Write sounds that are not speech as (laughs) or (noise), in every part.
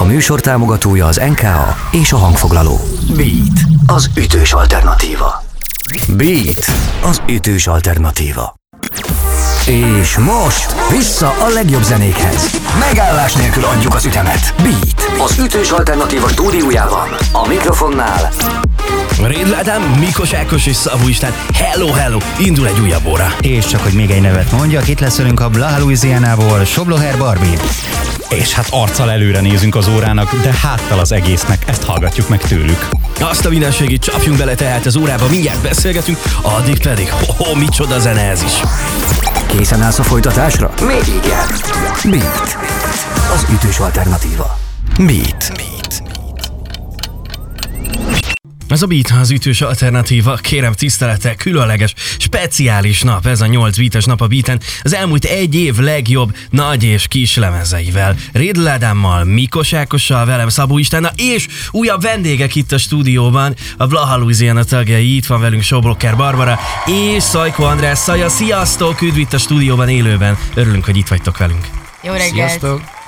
A műsor támogatója az NKA és a hangfoglaló. Beat, az ütős alternatíva. Beat, az ütős alternatíva. És most vissza a legjobb zenékhez. Megállás nélkül adjuk az ütemet. Beat, az ütős alternatíva stúdiójában. A mikrofonnál Rédl Ádám, Mikos Ákos és Szabó István. Hello, hello! Indul egy újabb óra. És csak, hogy még egy nevet mondjak, itt lesz velünk a Blaha Louisianából Sobloher Barbie. És hát arccal előre nézünk az órának, de háttal az egésznek, ezt hallgatjuk meg tőlük. Azt a mindenségét csapjunk bele tehát az órába, mindjárt beszélgetünk, addig pedig, ho, ho micsoda zene ez is. Készen állsz a folytatásra? Még igen. Beat, az ütős alternatíva. Beat. Beat. Ez a Beat az ütős alternatíva, kérem tisztelete, különleges, speciális nap, ez a 8 beates nap a beaten, az elmúlt egy év legjobb nagy és kis lemezeivel. Rédl Ádámmal, Mikos Ákossal, velem Szabó Istennel, és újabb vendégek itt a stúdióban, a Blaha Louisiana tagjai, itt van velünk Sobrocker Barbara, és Szajko András Szaja, sziasztok, üdv itt a stúdióban élőben, örülünk, hogy itt vagytok velünk. Jó reggelt! Sziasztok!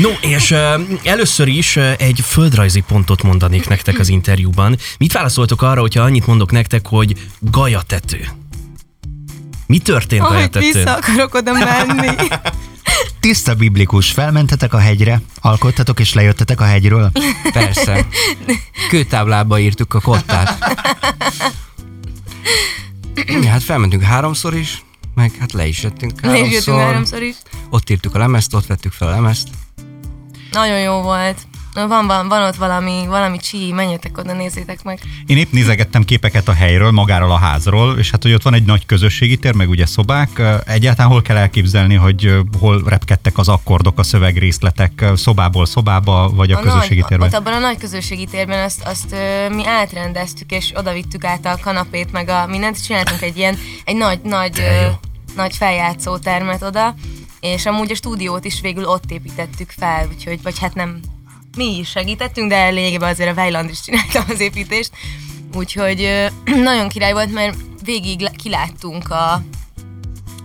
No, és uh, először is uh, egy földrajzi pontot mondanék nektek az interjúban. Mit válaszoltok arra, hogyha annyit mondok nektek, hogy gajatető? Mi történt Hogy gajatetőn? vissza akarok oda menni. (laughs) Tiszta biblikus, felmentetek a hegyre, alkottatok és lejöttetek a hegyről. Persze. Kőtáblába írtuk a kottát. Ja, hát felmentünk háromszor is, meg hát le is jöttünk Le is háromszor. jöttünk háromszor is. Ott írtuk a lemezt, ott vettük fel a lemezt. Nagyon jó volt. Van, van, van ott valami, valami csí, menjetek oda, nézzétek meg. Én épp nézegettem képeket a helyről, magáról a házról, és hát, hogy ott van egy nagy közösségi tér, meg ugye szobák. Egyáltalán hol kell elképzelni, hogy hol repkedtek az akkordok, a szövegrészletek, szobából szobába, vagy a, közösségi nagy, térben? Ott abban a nagy közösségi térben azt, azt mi átrendeztük, és oda vittük át a kanapét, meg a mindent, csináltunk egy ilyen, egy nagy, nagy, nagy feljátszó termet oda, és amúgy a stúdiót is végül ott építettük fel, úgyhogy, vagy hát nem mi is segítettünk, de lényegében azért a Weiland is csinálta az építést. Úgyhogy (clears throat) nagyon király volt, mert végig kiláttunk a,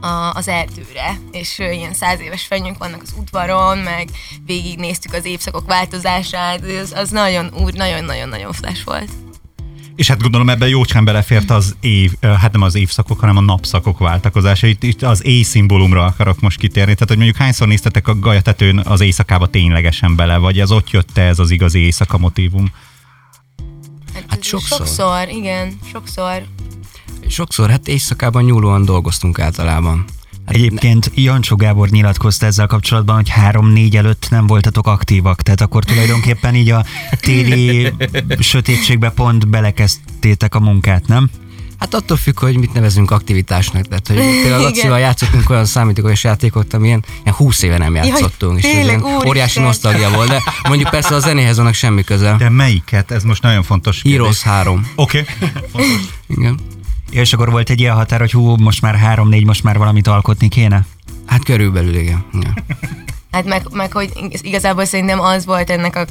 a, az erdőre, és ilyen száz éves fenyők vannak az udvaron, meg végignéztük az évszakok változását, az, az nagyon úr, nagyon-nagyon-nagyon flash volt. És hát gondolom ebben jócskán belefért az év, hát nem az évszakok, hanem a napszakok váltakozása. Itt, itt az éj szimbólumra akarok most kitérni. Tehát, hogy mondjuk hányszor néztetek a gajatetőn az éjszakába ténylegesen bele, vagy ez ott jött ez az igazi éjszaka motívum? Hát ez sokszor. Sokszor, igen, sokszor. Sokszor hát éjszakában nyúlóan dolgoztunk általában. Egyébként Jancsó Gábor nyilatkozta ezzel kapcsolatban, hogy három-négy előtt nem voltatok aktívak, tehát akkor tulajdonképpen így a téli (laughs) sötétségbe pont belekezdtétek a munkát, nem? Hát attól függ, hogy mit nevezünk aktivitásnak. Tehát, hogy (laughs) például. Lacival játszottunk olyan számítógépes játékot, amilyen ilyen 20 éve nem játszottunk. és ez tényleg, óriási nosztalgia volt, de mondjuk persze a zenéhez annak semmi köze. De melyiket? Ez most nagyon fontos kérdés. Heroes 3. Oké. (laughs) Okay. Igen. És akkor volt egy ilyen határ, hogy hú, most már három-négy, most már valamit alkotni kéne? Hát körülbelül igen. igen. Hát meg, meg hogy igazából szerintem az volt ennek a,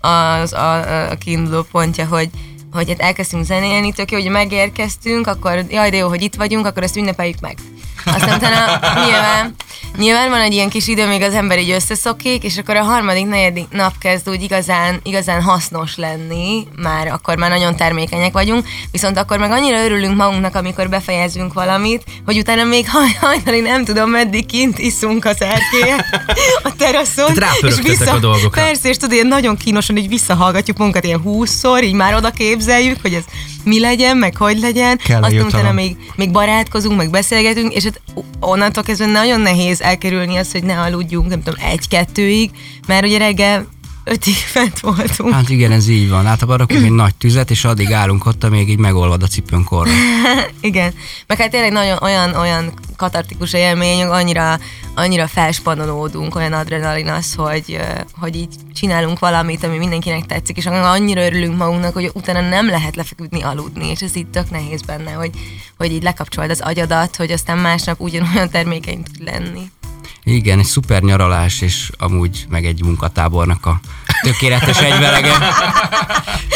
(laughs) az, a, a kiinduló pontja, hogy hogy hát elkezdtünk zenélni, tök jó, hogy megérkeztünk, akkor jaj, de jó, hogy itt vagyunk, akkor ezt ünnepeljük meg. Aztán utána (laughs) nyilván, nyilván van egy ilyen kis idő, még az ember így összeszokik, és akkor a harmadik, negyedik nap kezd úgy igazán, igazán hasznos lenni, már akkor már nagyon termékenyek vagyunk, viszont akkor meg annyira örülünk magunknak, amikor befejezünk valamit, hogy utána még haj, hajnalig nem tudom, meddig kint iszunk az erkélyen, a teraszon. Tehát rápörögtetek a dolgokra. Persze, és tudod, ilyen nagyon kínosan így visszahallgatjuk magunkat ilyen húszszor, így már oda képzeljük, hogy ez mi legyen, meg hogy legyen. Kell a Aztán utána még, még barátkozunk, meg beszélgetünk, és hát onnantól kezdve nagyon nehéz elkerülni azt, hogy ne aludjunk, nem tudom, egy-kettőig, mert ugye reggel ötig fent voltunk. Hát igen, ez így van. Általában rakunk egy nagy tüzet, és addig állunk ott, amíg így megolvad a cipőn korra. (laughs) Igen. Meg hát tényleg nagyon olyan, olyan katartikus élmény, annyira, annyira felspanolódunk, olyan adrenalin az, hogy, hogy így csinálunk valamit, ami mindenkinek tetszik, és annyira örülünk magunknak, hogy utána nem lehet lefeküdni, aludni, és ez így tök nehéz benne, hogy, hogy így lekapcsold az agyadat, hogy aztán másnap ugyanolyan termékeny tud lenni. Igen, egy szuper nyaralás, és amúgy meg egy munkatábornak a tökéletes egyvelege.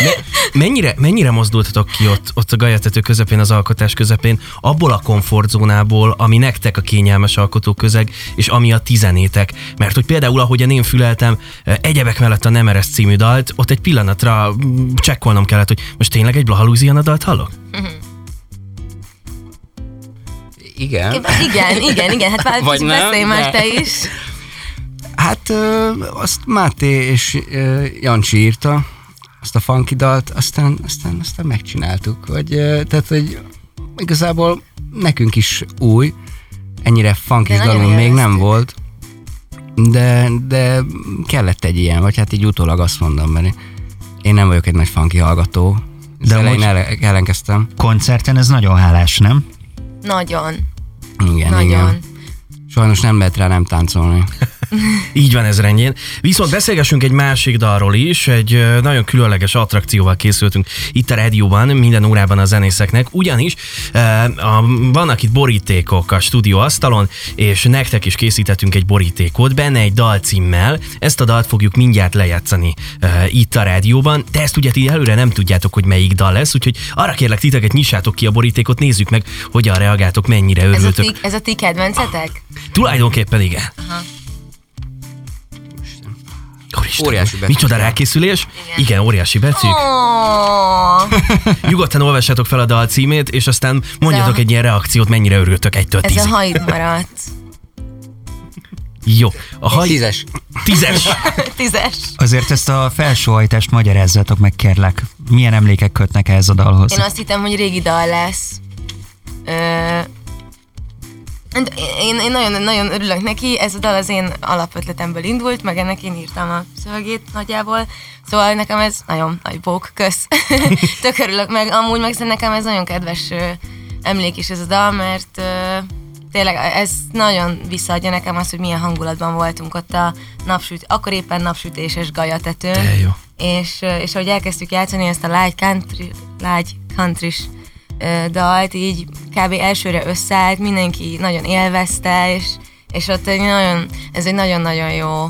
Me- mennyire, mennyire mozdultatok ki ott, ott a gajatető közepén, az alkotás közepén, abból a komfortzónából, ami nektek a kényelmes alkotóközeg, és ami a tizenétek? Mert hogy például, ahogyan én füleltem eh, egyebek mellett a Nem Eresz című dalt, ott egy pillanatra mm, csekkolnom kellett, hogy most tényleg egy Blaha Louisiana dalt hallok? Igen. Igen, igen, igen, hát várj, Vagy nem, beszélj már te is. Hát ö, azt Máté és ö, Jancsi írta, azt a funky dalt, aztán, aztán, aztán megcsináltuk. Vagy, ö, tehát, hogy igazából nekünk is új, ennyire funky dalunk még nem volt, de, de kellett egy ilyen, vagy hát így utólag azt mondom, mert én nem vagyok egy nagy funky hallgató. De elején most- ellenkeztem. Koncerten ez nagyon hálás, nem? Nagyon, Igen, nagyon. igen. Sajnos nem lehet rá nem táncolni. (laughs) Így van ez rendjén. Viszont beszélgessünk egy másik dalról is, egy nagyon különleges attrakcióval készültünk itt a rádióban, minden órában a zenészeknek, ugyanis vannak itt borítékok a stúdióasztalon, és nektek is készítettünk egy borítékot, benne egy dalcímmel, ezt a dalt fogjuk mindjárt lejátszani itt a rádióban, de ezt ugye ti előre nem tudjátok, hogy melyik dal lesz, úgyhogy arra kérlek titeket, nyissátok ki a borítékot, nézzük meg, hogyan reagáltok, mennyire Ez a, örültök. ti, ez a ti kedvencetek? Tulajdonképpen igen. Úristen, Óriási betűk. Micsoda rákészülés? Igen, igen óriási betűk. Oh, (laughs) Nyugodtan olvassátok fel a dal címét, és aztán mondjatok a- egy ilyen reakciót, mennyire örültök egytől ez a tízig. haid maradt. Jó. A haj... Tízes. Tízes. (laughs) Tízes. Azért ezt a felsóhajtást magyarázzatok meg, kérlek. Milyen emlékek kötnek ehhez a dalhoz? Én azt hittem, hogy régi dal lesz. Ö, én, én nagyon, nagyon örülök neki, ez a dal az én alapötletemből indult, meg ennek én írtam a szövegét nagyjából, szóval nekem ez nagyon nagy bók, kösz. (laughs) Tök örülök, meg amúgy meg nekem ez nagyon kedves emlék is ez a dal, mert tényleg ez nagyon visszaadja nekem azt, hogy milyen hangulatban voltunk ott a napsüt, akkor éppen napsütéses gajatetőn. És, és ahogy elkezdtük játszani ezt a lágy country, lágy country dalt, így kb. elsőre összeállt, mindenki nagyon élvezte, és, és ott egy nagyon, ez egy nagyon-nagyon jó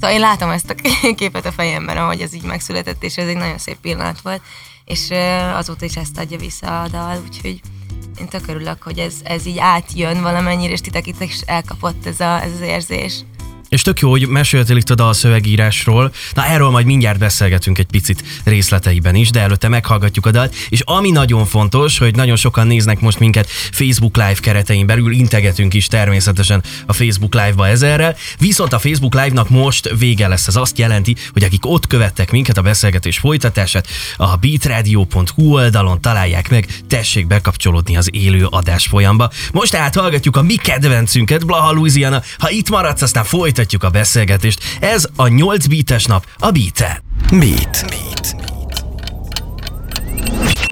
Szóval én látom ezt a (laughs) képet a fejemben, ahogy ez így megszületett, és ez egy nagyon szép pillanat volt, és azóta is ezt adja vissza a dal, úgyhogy én tök örülök, hogy ez, ez így átjön valamennyire, és titek is elkapott ez, a, ez az érzés. És tök jó, hogy meséltél itt a dalszövegírásról. Na erről majd mindjárt beszélgetünk egy picit részleteiben is, de előtte meghallgatjuk a dalt. És ami nagyon fontos, hogy nagyon sokan néznek most minket Facebook Live keretein belül, integetünk is természetesen a Facebook Live-ba ezerrel. Viszont a Facebook Live-nak most vége lesz. Ez azt jelenti, hogy akik ott követtek minket a beszélgetés folytatását, a beatradio.hu oldalon találják meg, tessék bekapcsolódni az élő adás folyamba. Most tehát hallgatjuk a mi kedvencünket, Blaha Louisiana. Ha itt maradsz, aztán folytatjuk a beszélgetést. Ez a 8 beates nap a beat Beat. Beat.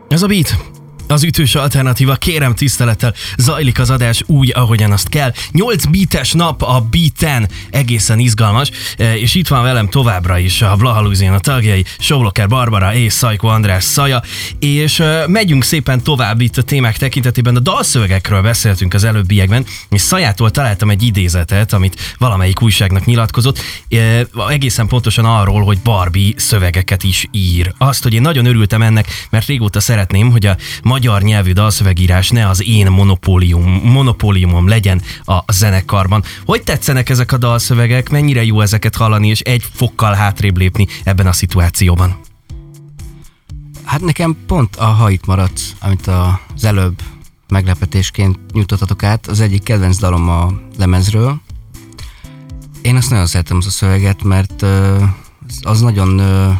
Ez a beat. Az ütős alternatíva, kérem tisztelettel, zajlik az adás úgy, ahogyan azt kell. 8 beates nap a beaten, egészen izgalmas, e, és itt van velem továbbra is a Blaha Louisiana tagjai, Sovloker Barbara és Szajko András Szaja, és e, megyünk szépen tovább itt a témák tekintetében. A dalszövegekről beszéltünk az előbbiekben, és Szajától találtam egy idézetet, amit valamelyik újságnak nyilatkozott, e, egészen pontosan arról, hogy Barbie szövegeket is ír. Azt, hogy én nagyon örültem ennek, mert régóta szeretném, hogy a magyar nyelvű dalszövegírás ne az én monopólium, monopóliumom legyen a zenekarban. Hogy tetszenek ezek a dalszövegek, mennyire jó ezeket hallani, és egy fokkal hátrébb lépni ebben a szituációban? Hát nekem pont a Ha itt maradsz, amit az előbb meglepetésként nyújtottatok át, az egyik kedvenc dalom a lemezről. Én azt nagyon szeretem az a szöveget, mert az nagyon,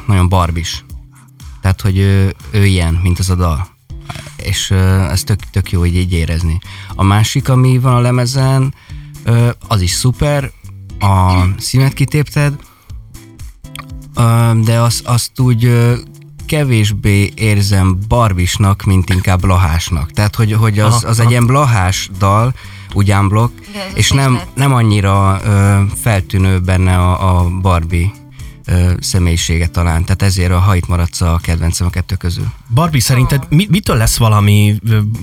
nagyon barbis. Tehát, hogy ő, ő ilyen, mint az a dal. És ez tök, tök jó így, így érezni. A másik, ami van a lemezen, az is szuper, a színet kitépted, de az, azt úgy kevésbé érzem barbisnak, mint inkább blahásnak. Tehát, hogy, hogy az, az egy ilyen blahás dal, De ez és nem, nem annyira ö, feltűnő benne a, a Barbie ö, személyisége talán. Tehát ezért a hajt maradsz a kedvencem a kettő közül. Barbie, szerinted mi, mitől lesz valami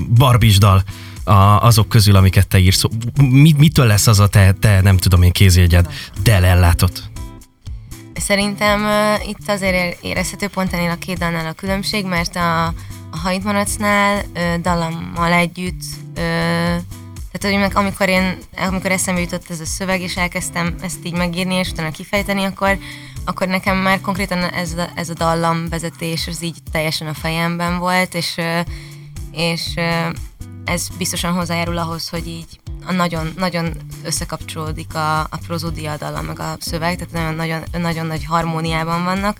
barbis dal a, azok közül, amiket te írsz? Mi, mitől lesz az a te, te nem tudom én kézjegyed, del ellátott? Szerintem uh, itt azért ér- érezhető pont ennél a két dalnál a különbség, mert a, a Ha itt maradsznál uh, dallammal együtt, uh, tehát hogy amikor én, amikor eszembe jutott ez a szöveg, és elkezdtem ezt így megírni, és utána kifejteni, akkor, akkor nekem már konkrétan ez a, ez a dallam vezetés, az így teljesen a fejemben volt, és, és ez biztosan hozzájárul ahhoz, hogy így a nagyon, nagyon összekapcsolódik a, a prozódia dallal, meg a szöveg, tehát nagyon, nagyon, nagyon nagy harmóniában vannak.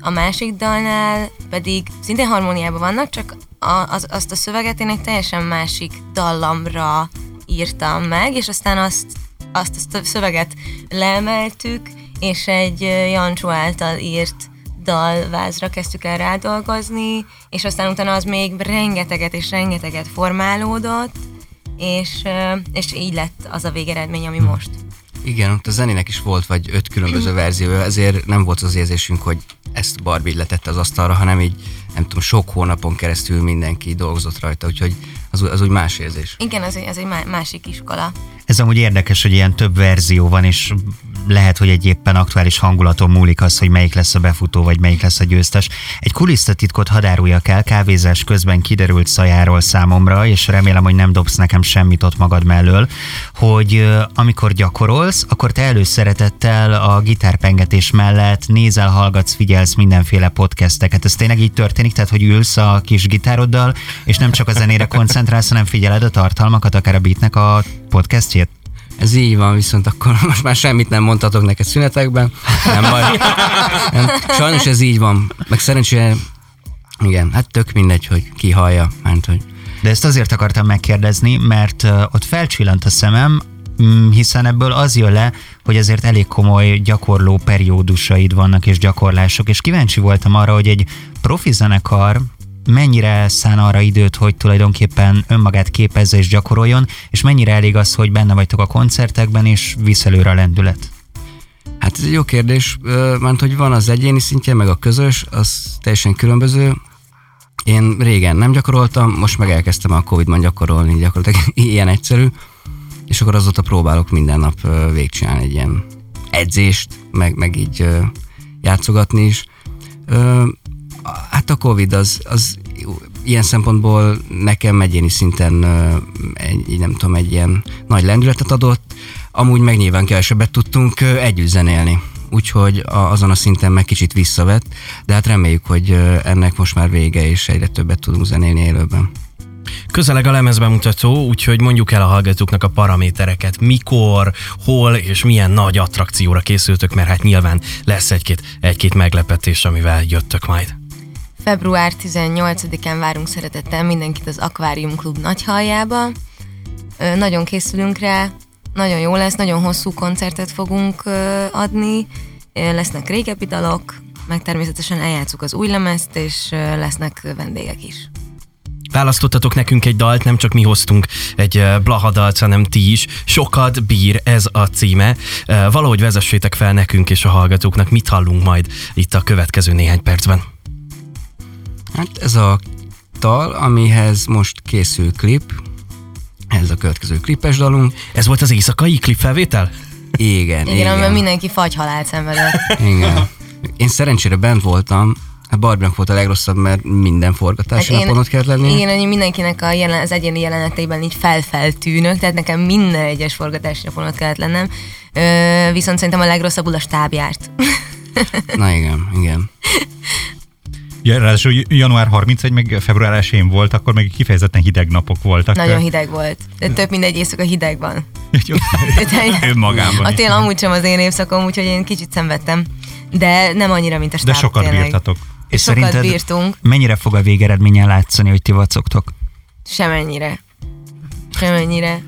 A másik dalnál pedig szintén harmóniában vannak, csak a, az, azt a szöveget én egy teljesen másik dallamra írtam meg, és aztán azt, azt, azt a szöveget leemeltük, és egy Jancsó által írt dalvázra kezdtük el rádolgozni, és aztán utána az még rengeteget és rengeteget formálódott, és, és így lett az a végeredmény, ami most. Igen, ott a zenének is volt vagy öt különböző verziója, ezért nem volt az érzésünk, hogy ezt Barbie letette az asztalra, hanem így, nem tudom, sok hónapon keresztül mindenki dolgozott rajta, úgyhogy az, az úgy más érzés. Igen, az, az egy másik iskola. Ez amúgy érdekes, hogy ilyen több verzió van, és lehet, hogy egy éppen aktuális hangulaton múlik az, hogy melyik lesz a befutó, vagy melyik lesz a győztes. Egy kulisszatitkot hadáruljak el, kávézás közben kiderült szajáról számomra, és remélem, hogy nem dobsz nekem semmit ott magad mellől, hogy amikor gyakorolsz, akkor te előszeretettel a gitárpengetés mellett nézel, hallgatsz, figyelsz mindenféle podcasteket. Ez tényleg így történik, tehát hogy ülsz a kis gitároddal, és nem csak a zenére koncentrálsz, hanem figyeled a tartalmakat, akár a beatnek a podcastjét? Ez így van, viszont akkor (laughs) most már semmit nem mondhatok neked szünetekben. Nem baj. Nem. Sajnos ez így van. Meg szerencsére, igen, hát tök mindegy, hogy ki hallja, mert hogy... De ezt azért akartam megkérdezni, mert ott felcsillant a szemem, mm, hiszen ebből az jön le, hogy azért elég komoly gyakorló periódusaid vannak és gyakorlások, és kíváncsi voltam arra, hogy egy profi zenekar mennyire szán arra időt, hogy tulajdonképpen önmagát képezze és gyakoroljon, és mennyire elég az, hogy benne vagytok a koncertekben, és visz előre a lendület? Hát ez egy jó kérdés, mert hogy van az egyéni szintje, meg a közös, az teljesen különböző. Én régen nem gyakoroltam, most meg elkezdtem a Covid-ban gyakorolni, gyakorlatilag (laughs) ilyen egyszerű, és akkor azóta próbálok minden nap végcsinálni egy ilyen edzést, meg, meg így játszogatni is. Hát a Covid az, az ilyen szempontból nekem egyéni szinten egy, nem tudom, egy ilyen nagy lendületet adott, amúgy meg nyilván kevesebbet tudtunk együtt zenélni. Úgyhogy azon a szinten meg kicsit visszavett, de hát reméljük, hogy ennek most már vége, és egyre többet tudunk zenélni élőben. Közeleg a lemezbemutató, úgyhogy mondjuk el a hallgatóknak a paramétereket, mikor, hol és milyen nagy attrakcióra készültök, mert hát nyilván lesz egy-két, egy-két meglepetés, amivel jöttök majd. Február 18-án várunk szeretettel mindenkit az Aquarium Klub nagyhaljába. Nagyon készülünk rá, nagyon jó lesz, nagyon hosszú koncertet fogunk adni, lesznek régebbi dalok, meg természetesen eljátszuk az új lemezt, és lesznek vendégek is. Választottatok nekünk egy dalt, nem csak mi hoztunk egy blaha dalt, hanem ti is. Sokat bír ez a címe. Valahogy vezessétek fel nekünk és a hallgatóknak, mit hallunk majd itt a következő néhány percben. Hát ez a dal, amihez most készül klip, ez a következő klipes dalunk. Ez volt az éjszakai klipfelvétel? Igen, igen. Igen, amiben mindenki fagyhalált szenvedett. Igen. Én szerencsére bent voltam, Hát Barbinak volt a legrosszabb, mert minden forgatási hát napon ott kellett lenni. Igen, hogy mindenkinek a jelen, az egyéni jeleneteiben így felfeltűnök, tehát nekem minden egyes forgatási napon ott kellett lennem. Ö, viszont szerintem a legrosszabbul a stáb járt. Na igen, igen. Ja, ráadásul január 31, meg február 1 volt, akkor meg kifejezetten hideg napok voltak. Nagyon hideg volt. De több mindegy éjszaka hideg van. (laughs) Önmagában. A tél amúgy sem az én évszakom, úgyhogy én kicsit szenvedtem. De nem annyira, mint a stáb, De sokat tényleg. bírtatok. És sokat szerinted bírtunk. mennyire fog a végeredményen látszani, hogy ti vacogtok? Semennyire. Semennyire.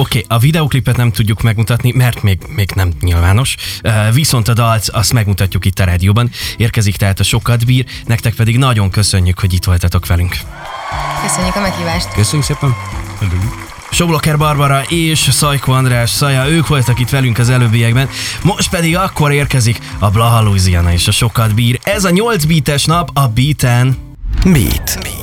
Oké, okay, a videoklipet nem tudjuk megmutatni, mert még, még nem nyilvános, uh, viszont a dalt azt megmutatjuk itt a rádióban. Érkezik tehát a sokat bír, nektek pedig nagyon köszönjük, hogy itt voltatok velünk. Köszönjük a meghívást. Köszönjük szépen. Sobloker Barbara és Szajko András Szaja, ők voltak itt velünk az előbbiekben. Most pedig akkor érkezik a Blaha Louisiana és a sokat bír. Ez a 8 beates nap a Beaten. Beat. Beat.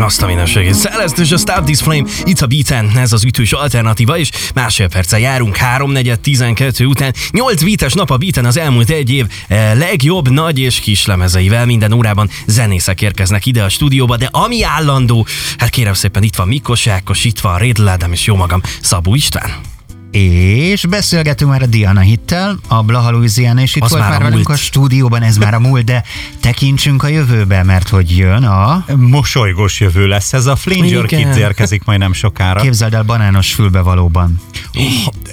Azt a minőségét. Celeste a Stop This Flame, itt a beaten, ez az ütős alternatíva, és másfél perccel járunk 3 12 után. 8 beates nap a beaten az elmúlt egy év eh, legjobb nagy és kis lemezeivel. Minden órában zenészek érkeznek ide a stúdióba, de ami állandó, hát kérem szépen itt van Mikos Ákos, itt van Rédl Ádám és jó magam, Szabó István. És beszélgetünk már a Diana Hittel, a Blaha Louisiana, és itt Az volt már már a velünk a stúdióban, ez már a múlt, de tekintsünk a jövőbe, mert hogy jön a... Mosolygós jövő lesz ez. A Flanger Igen. Kids érkezik majd nem sokára. Képzeld el banános fülbevalóban.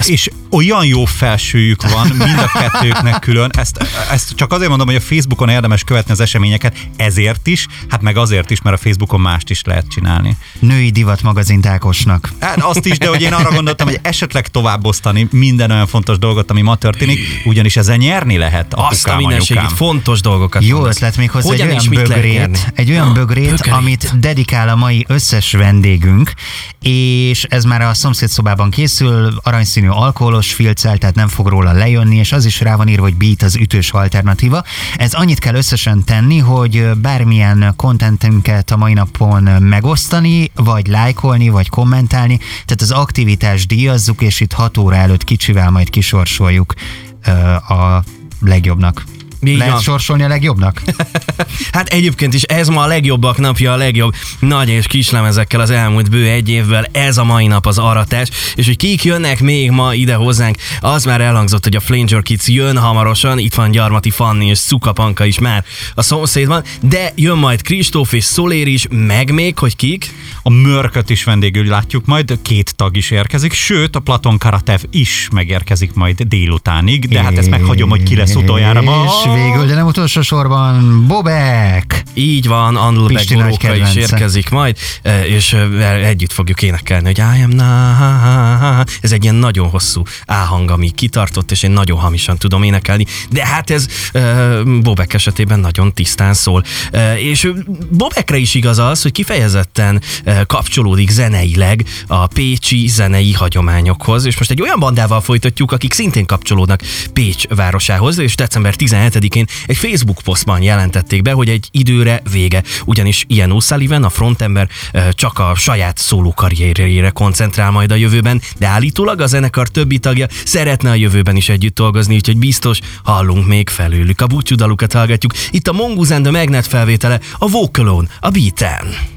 És olyan jó felsőjük van mind a kettőknek külön. Ezt, ezt csak azért mondom, hogy a Facebookon érdemes követni az eseményeket, ezért is, hát meg azért is, mert a Facebookon mást is lehet csinálni. Női divat magazin Ákosnak. Hát azt is, de hogy én arra gondoltam, hogy esetleg továbbosztani minden olyan fontos dolgot, ami ma történik, ugyanis ezen nyerni lehet Azt a apukám, mindenségét, fontos dolgokat Jó mondasz. ötlet még hozzá egy Hogyan olyan bögrét, egy olyan Ah, bögrét, bögrét. amit dedikál a mai összes vendégünk, és ez már a szomszédszobában készül, aranyszínű alkoholos filccel, tehát nem fog róla lejönni, és az is rá van írva, hogy beat az ütős alternatíva. Ez annyit kell összesen tenni, hogy bármilyen kontentünket a mai napon megosztani, vagy lájkolni, vagy kommentálni, tehát az aktivitás díjazzuk, és itt 6 óra előtt kicsivel majd kisorsoljuk a legjobbnak. Így Lehet van. sorsolni a legjobbnak? (laughs) Hát egyébként is ez ma a legjobbak napja, a legjobb nagy és kis lemezekkel az elmúlt bő egy évvel. Ez a mai nap az aratás. És hogy kik jönnek még ma ide hozzánk, az már elhangzott, hogy a Flanger Kids jön hamarosan. Itt van Gyarmati Fanni és Szukapanka is már a szomszédban. De jön majd Kristóf és Szolér is, meg még, hogy kik? A mörköt is vendégül látjuk majd, két tag is érkezik, sőt a Platon Karatev is megérkezik majd délutánig, de hát ezt meghagyom, hogy ki lesz utoljára (laughs) ma. Végül, de nem utolsó sorban, Bobek! Így van, nagy Boróka is érkezik majd, e, és e, együtt fogjuk énekelni, hogy I am na Ez egy ilyen nagyon hosszú áhang, ami kitartott, és én nagyon hamisan tudom énekelni, de hát ez e, Bobek esetében nagyon tisztán szól. És Bobekre is igaz az, hogy kifejezetten kapcsolódik zeneileg a pécsi zenei hagyományokhoz, és most egy olyan bandával folytatjuk, akik szintén kapcsolódnak Pécs városához, és december 17-én egy Facebook posztban jelentették be, hogy egy időre vége, ugyanis Ian O'Sullivan, a frontember eh, csak a saját szóló karrierjére koncentrál majd a jövőben, de állítólag a zenekar többi tagja szeretne a jövőben is együtt dolgozni, úgyhogy biztos hallunk még felőlük. A búcsúdalukat hallgatjuk. Itt a Mongoose and the Magnet felvétele, a Vocalon, a Beaten.